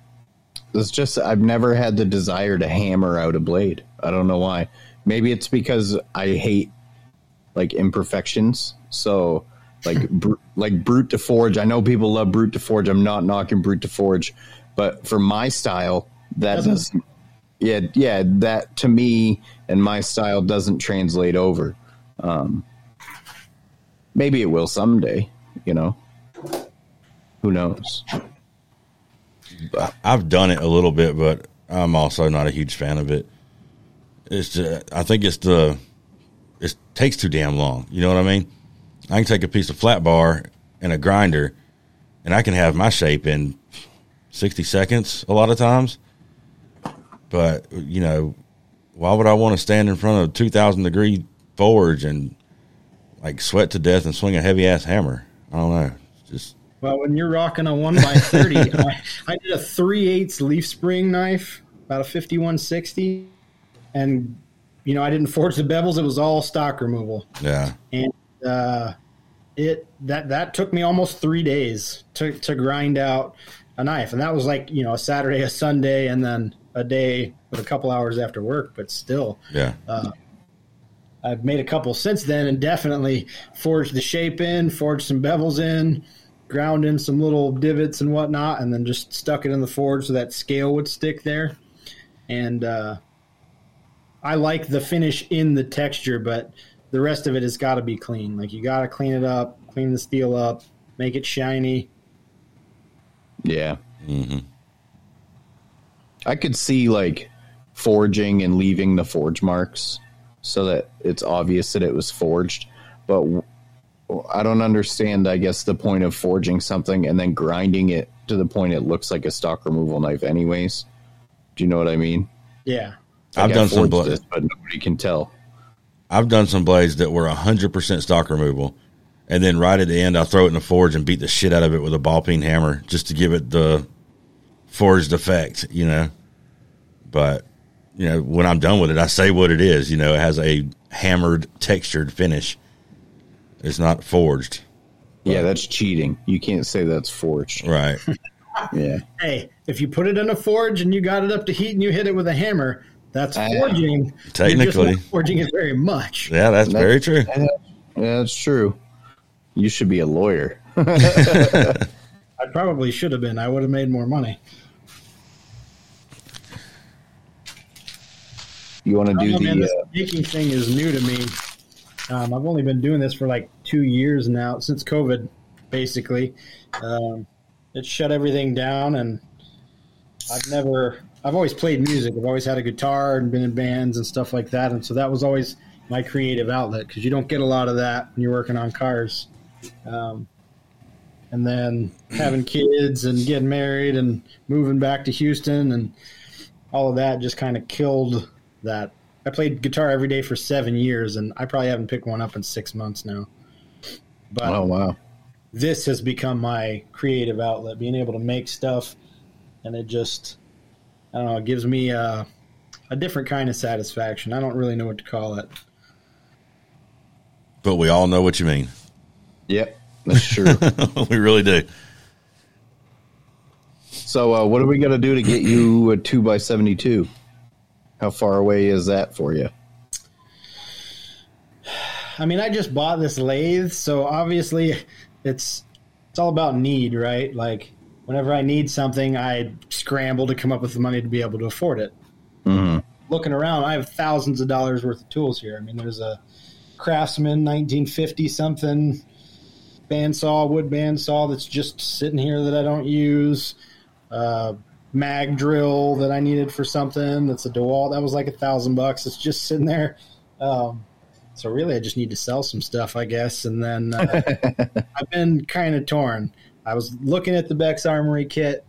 it's just I've never had the desire to hammer out a blade. I don't know why. Maybe it's because I hate like imperfections. So like br- like brut de forge. I know people love brut de forge. I'm not knocking brut de forge, but for my style, that Doesn't- doesn't. Yeah, yeah. That to me and my style doesn't translate over. Um, maybe it will someday. You know, who knows? I've done it a little bit, but I'm also not a huge fan of it. It's just, I think it's the it takes too damn long. You know what I mean? I can take a piece of flat bar and a grinder, and I can have my shape in sixty seconds a lot of times. But you know, why would I want to stand in front of two thousand degree forge and like sweat to death and swing a heavy ass hammer? I don't know. It's just Well, when you're rocking a one by thirty, I, I did a three eighths leaf spring knife, about a fifty one sixty, and you know I didn't forge the bevels; it was all stock removal, yeah. and uh, it that that took me almost three days to to grind out a knife, and that was like you know a Saturday, a Sunday, and then a day with a couple hours after work, but still. Yeah. I've made a couple since then and definitely forged the shape in, forged some bevels in, ground in some little divots and whatnot, and then just stuck it in the forge so that scale would stick there. And uh, I like the finish in the texture, but the rest of it has got to be clean. Like you got to clean it up, clean the steel up, make it shiny. Yeah. I could see like forging and leaving the forge marks so that it's obvious that it was forged. But I don't understand, I guess, the point of forging something and then grinding it to the point it looks like a stock removal knife, anyways. Do you know what I mean? Yeah. I've I done some forged bla- this, but nobody can tell. I've done some blades that were hundred percent stock removal, and then right at the end, I throw it in the forge and beat the shit out of it with a ball peen hammer just to give it the forged effect, you know. But you know, when I'm done with it, I say what it is. You know, it has a hammered, textured finish. It's not forged, Yeah, that's cheating. You can't say that's forged. right? Yeah. Hey, if you put it in a forge and you got it up to heat and you hit it with a hammer, that's Ah. forging. You're just Technically. not forging it very much. yeah, that's very true. Yeah, that's true. You should be a lawyer. I probably should have been. I would have made more money. You want to do know, man, the this uh, baking thing is new to me. Um, I've only been doing this for like two years now, since COVID, basically. Um, it shut everything down, and I've never. I've always played music. I've always had a guitar and been in bands and stuff like that, and so that was always my creative outlet because you don't get a lot of that when you're working on cars. Um, and then having kids and getting married and moving back to Houston and all of that just kind of killed that. I played guitar every day for seven years, and I probably haven't picked one up in six months now. But Oh wow. this has become my creative outlet, being able to make stuff, and it just, I don't know, it gives me a, a different kind of satisfaction. I don't really know what to call it. But we all know what you mean. Yep, that's true. we really do. so uh, what are we gonna do to get you a two by seventy two? How far away is that for you? I mean, I just bought this lathe, so obviously it's it's all about need, right? Like whenever I need something, I scramble to come up with the money to be able to afford it. Mhm. Looking around, I have thousands of dollars worth of tools here. I mean, there's a Craftsman 1950 something bandsaw, wood bandsaw that's just sitting here that I don't use. Uh, mag drill that I needed for something. That's a DeWalt. That was like a thousand bucks. It's just sitting there. Um, so really, I just need to sell some stuff, I guess. And then uh, I've been kind of torn. I was looking at the Beck's Armory kit,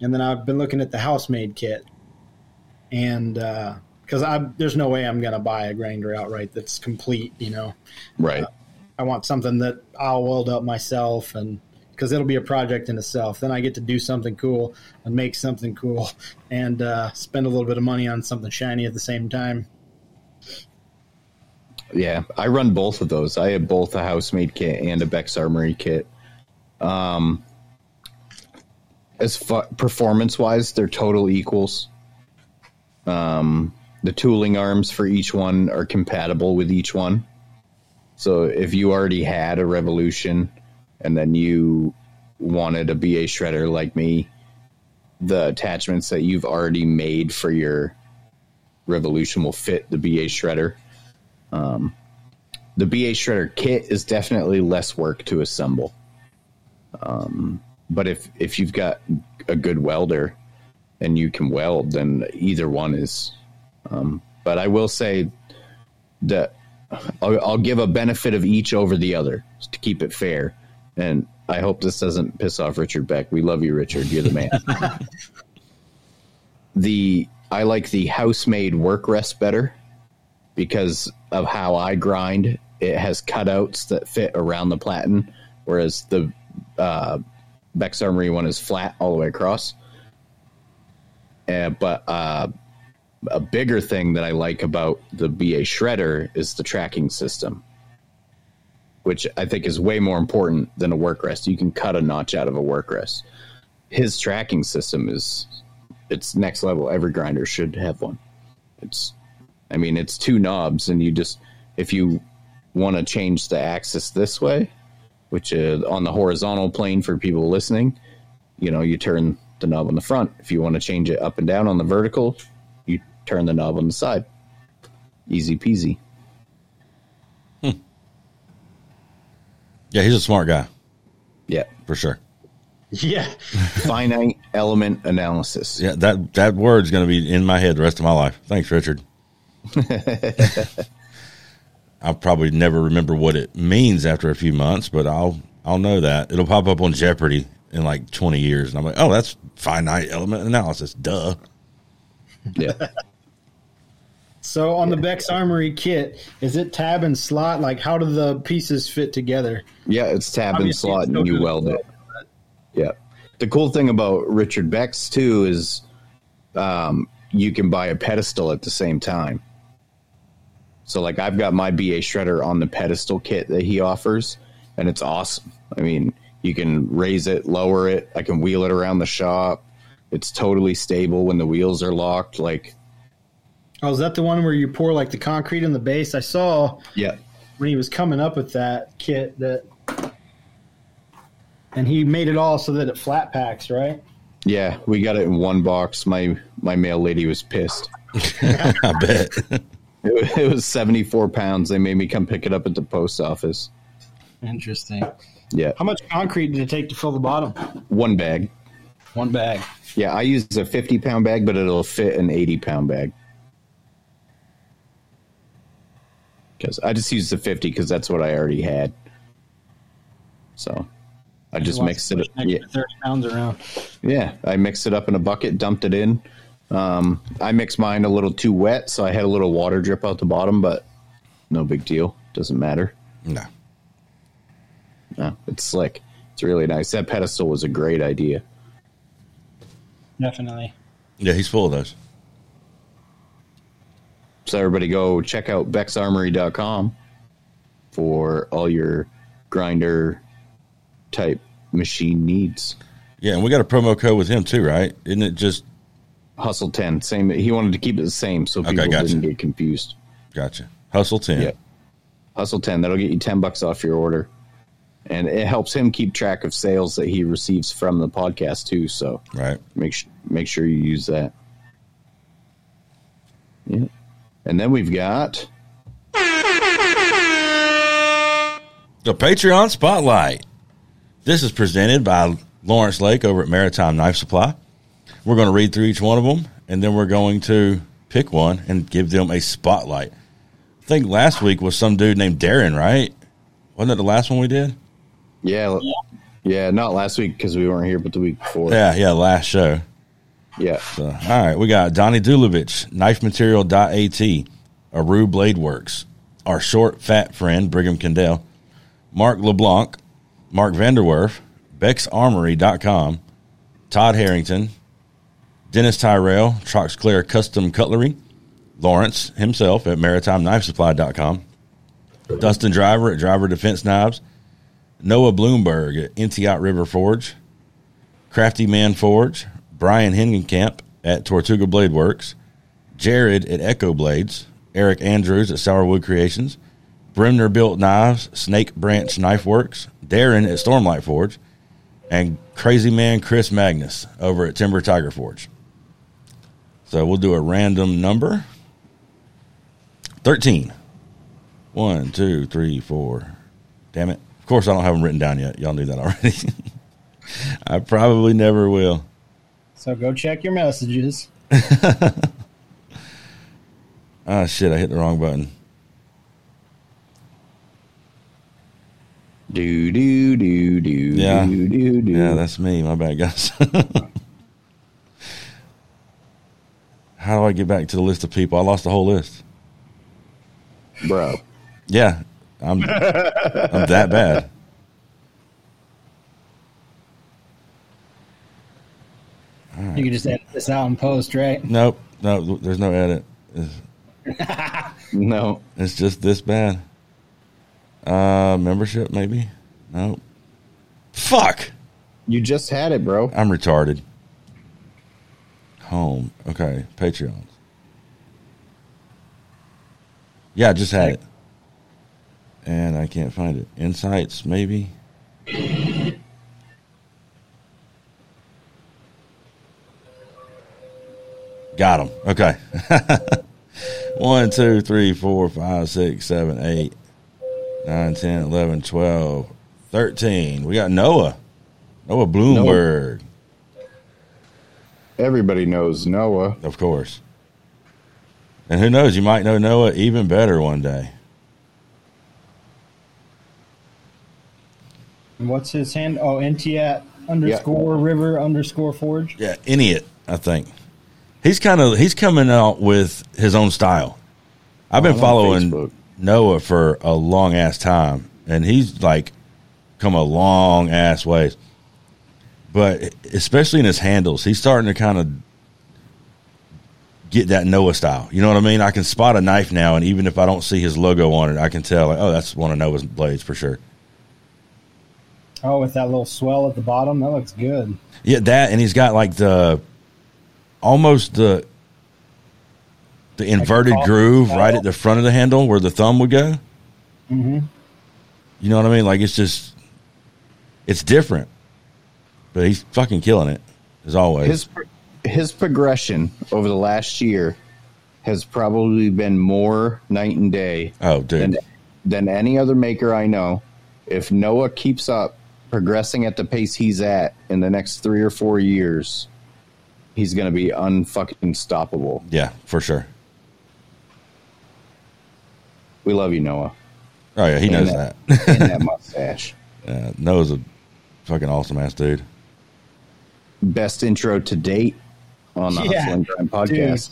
and then I've been looking at the Housemade kit, and because I there's no way I'm gonna buy a grinder outright that's complete. You know, Right. I want something that I'll weld up myself and because it'll be a project in itself. Then I get to do something cool and make something cool and uh, spend a little bit of money on something shiny at the same time. Yeah, I run both of those. I have both a Housemade kit and a Beck's Armory kit. Um, as fu- performance wise, they're total equals. Um, the tooling arms for each one are compatible with each one. So if you already had a Revolution and then you wanted a BA shredder like me, the attachments that you've already made for your Revolution will fit the BA shredder the BA Shredder kit is definitely less work to assemble. Um, but if if you've got a good welder and you can weld, then either one is. Um, but I will say that I'll, I'll give a benefit of each over the other to keep it fair. And I hope this doesn't piss off Richard Beck. We love you, Richard. You're the man. the I like the house-made work rest better because of how I grind. It has cutouts that fit around the platen, whereas the uh, Beck's Armory one is flat all the way across. Uh, but uh, a bigger thing that I like about the BA Shredder is the tracking system, which I think is way more important than a work rest. You can cut a notch out of a work rest. His tracking system is it's next level. Every grinder should have one. It's, I mean, it's two knobs, and you just if you want to change the axis this way, which is on the horizontal plane for people listening, you know, you turn the knob on the front. If you want to change it up and down on the vertical, you turn the knob on the side. Easy peasy. Yeah, he's a smart guy Yeah. for sure. Yeah. Finite element analysis. Yeah, that that word's going to be in my head the rest of my life. Thanks, Richard. I'll probably never remember what it means after a few months, but I'll I'll know that it'll pop up on Jeopardy in like twenty years, and I'm like, oh, that's finite element analysis. Duh. Yeah. So on the Beck's Armory kit, is it tab and slot? Like, how do the pieces fit together? Yeah, it's tab and slot and you weld it. Yeah. The cool thing about Richard Beck's too is um, you can buy a pedestal at the same time. So like I've got my BA shredder on the pedestal kit that he offers and it's awesome. I mean, you can raise it, lower it, I can wheel it around the shop. It's totally stable when the wheels are locked like Oh, is that the one where you pour like the concrete in the base? I saw yeah. when he was coming up with that kit that, and he made it all so that it flat packs, right? Yeah, we got it in one box. My my mail lady was pissed. I bet. It, it was 74 pounds. They made me come pick it up at the post office. Interesting. Yeah. How much concrete did it take to fill the bottom? One bag. One bag. Yeah, I use a 50 pound bag, but it'll fit an 80 pound bag. Because I just used the 50 because that's what I already had. So I just mixed it. Next Yeah, Thirty pounds around. yeah, I mixed it up in a bucket, dumped it in. Um, I mixed mine a little too wet, so I had a little water drip out the bottom, but no big deal. Doesn't matter. no. No, it's slick. It's really nice. That pedestal was a great idea. Definitely. Yeah, he's full of those. So everybody go check out bexarmory.com for all your grinder type machine needs. Yeah, and we got a promo code with him too, right? Isn't it just Hustle 10, same. He wanted to keep it the same so Okay, people gotcha. didn't get confused. gotcha? Hustle ten. Yeah. Hustle 10, that'll get you 10 bucks off your order. And it helps him keep track of sales that he receives from the podcast too, so Right. make make sure you use that. Yeah. And then we've got The Patreon Spotlight. This is presented by Lawrence Lake over at Maritime Knife Supply. We're going to read through each one of them, and then we're going to pick one and give them a spotlight. I think last week was some dude named Darrin, right? Wasn't it the last one we did? yeah, yeah, not last week because we weren't here, but the week before. Yeah, yeah, last show. Yeah. So, all right, we got Donnie Dulovich, knifematerial.at, Aru Blade Works, our short, fat friend, Brigham Kendall, Mark LeBlanc, Mark Vanderwerf, BexArmory.com, Todd Harrington, Dennis Tyrell, Troxclair Custom Cutlery, Lawrence himself at MaritimeKnifeSupply.com, Dustin Driver at Driver Defense Knives, Noah Bloomberg at Entiat River Forge, Crafty Man Forge, Brian Hengenkamp at Tortuga Blade Works, Jared at Echo Blades, Eric Andrews at Sourwood Creations, Bremner Built Knives, Snake Branch Knife Works, Darrin at Stormlight Forge, and Crazy Man Chris Magnus over at Timber Tiger Forge. So we'll do a random number. 13. 1, 2, 3, 4. Damn it. Of course, I don't have them written down yet. Y'all knew that already. I probably never will. So go check your messages. Ah, shit! I hit the wrong button. Do do do do Yeah. do do do. Yeah, that's me. My bad, guys. How do I get back to the list of people? I lost the whole list. bro. Yeah, I'm I'm that bad. You can just edit this out and post, right? Nope, no, there's no edit. It's, No, it's just this bad. Uh, membership maybe. Nope. Fuck. you just had it, bro. I'm retarded. Home. Okay. Patreons. Yeah, I just had it. And I can't find it. Insights, maybe. Got him. Okay. One, two, three, four, five, six, seven, eight, nine, ten, eleven, twelve, thirteen. We got Noah. Noah Bloomberg. Everybody knows Noah. Of course. And who knows, you might know Noah even better one day. What's his hand? Oh, Entiat underscore river underscore forge. Yeah, idiot, I think. He's kind of he's coming out with his own style. I've been following Facebook. Noah for a long ass time and he's like come a long ass ways. But especially in his handles, he's starting to kind of get that Noah style. You know what I mean? I can spot a knife now and even if I don't see his logo on it, I can tell like, oh, that's one of Noah's blades for sure. Oh, with that little swell at the bottom, that looks good. Yeah, that and he's got like the almost the the inverted groove call. right at the front of the handle where the thumb would go. Mm-hmm. You know what I mean? Like it's just it's different, but he's fucking killing it as always. His his progression over the last year has probably been more night and day oh, dude, than than any other maker I know. If Noah keeps up progressing at the pace he's at in the next three or four years, he's going to be unfucking stoppable. yeah, for sure. We love you, Noah. Oh yeah, he knows And that. and that mustache. Yeah, Noah's a fucking awesome ass dude. Best intro to date on the Yeah, Hustle and Grind podcast.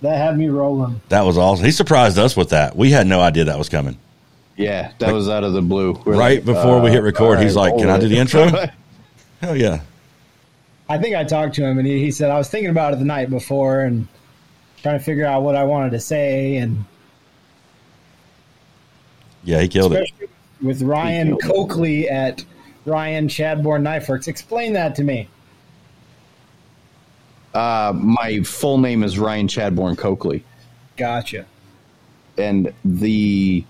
That had me rolling. That was awesome. He surprised us with that. We had no idea that was coming. Yeah, that was out of the blue. We're right like, before we uh, hit record, all he's like, "Can I do it." the intro?" Hell yeah. I think I talked to him and he, he said I was thinking about it the night before and trying to figure out what I wanted to say and Yeah, he killed it. with Ryan killed it. Coakley at Ryan Chadbourne Knife Works. Explain that to me. Uh, my full name is Ryan Chadbourne Coakley, Gotcha. and the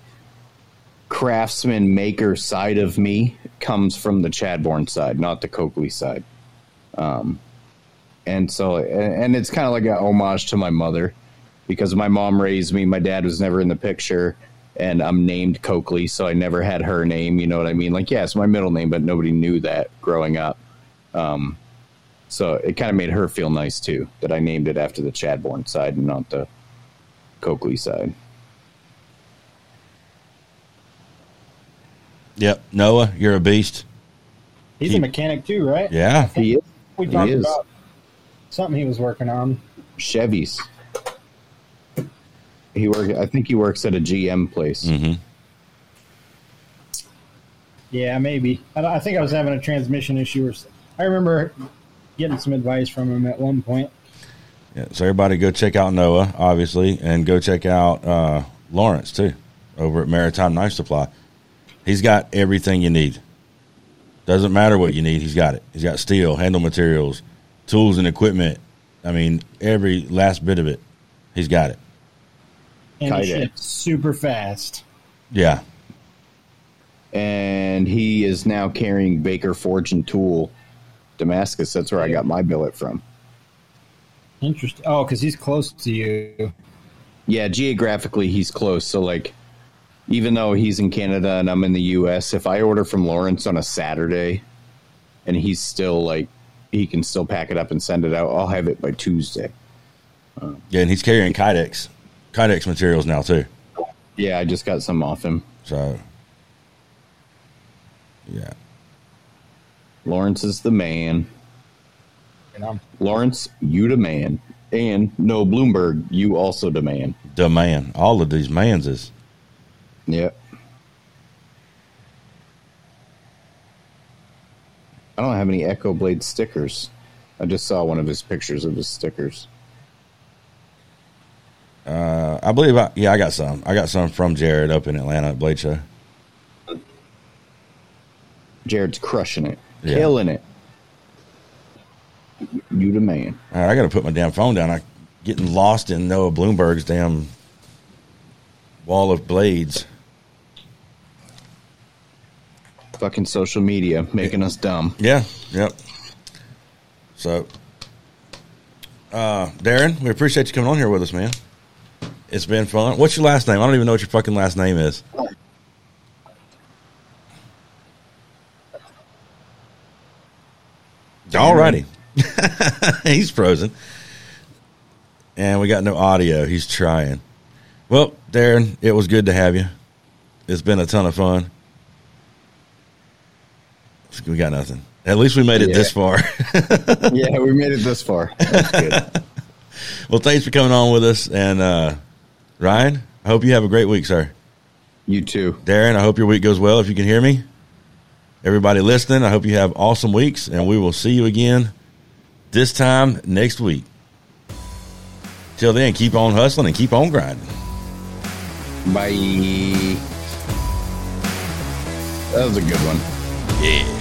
craftsman maker side of me comes from the Chadbourne side, not the Coakley side. Um, and so, and and it's kind of like a homage to my mother because my mom raised me. My dad was never in the picture, and I'm named Coakley, so I never had her name. You know what I mean? Like, yeah, it's my middle name, but nobody knew that growing up. Um, so it kind of made her feel nice too that I named it after the Chadbourne side and not the Coakley side. Yep, Noah, you're a beast. He's He- a mechanic too, right? Yeah, He is We He talked is. about something he was working on. Chevys. He work. I think he works at a GM place. hmm Yeah, maybe. I, I think I was having a transmission issue. Or I remember getting some advice from him at one point. Yeah, so everybody go check out Noah, obviously, and go check out uh, Lawrence too, over at Maritime Knife Supply. He's got everything you need. Doesn't matter what you need, he's got it. He's got steel, handle materials, tools and equipment. I mean, every last bit of it, he's got it. And it Kydex. shipped super fast. Yeah, And he is now carrying Baker Forge and Tool, Damascus. That's where I got my billet from. Interesting. Oh, because he's close to you. Yeah, geographically he's close. So like, even though he's in Canada and I'm in the U.S., if I order from Lawrence on a Saturday, and he's still like he can still pack it up and send it out. I'll have it by Tuesday. Yeah, and he's carrying Kydex, Kydex materials now too. Yeah, I just got some off him. So, yeah, Lawrence is the man. And I'm Lawrence, you the man. And no Bloomberg, you also the man. the man. All of these mans is Yep. I don't have any Echo Blade stickers. I just saw one of his pictures of his stickers. Uh, I believe, I, yeah, I got some. I got some from Jared up in Atlanta at Blade Show. Jared's crushing it, Yeah. killing it. You the man. All right, I got to put my damn phone down. I getting lost in Noah Bloomberg's damn wall of blades. Fucking social media making us dumb. Yeah, yep. So, uh, Darrin, we appreciate you coming on here with us, man. It's been fun. What's your last name? I don't even know what your fucking last name is. Alrighty. He's frozen. And we got no audio. He's trying. Well, Darrin, it was good to have you. It's been a ton of fun. We got nothing. At least we made it Yeah. this far. yeah, we made it this far. That's good. well, thanks for coming on with us. And uh, Ryan, I hope you have a great week, sir. you too. Darrin, I hope your week goes well if you can hear me. Everybody listening, I hope you have awesome weeks, and we will see you again this time next week. Till then, keep on hustling and keep on grinding. Bye. That was a good one.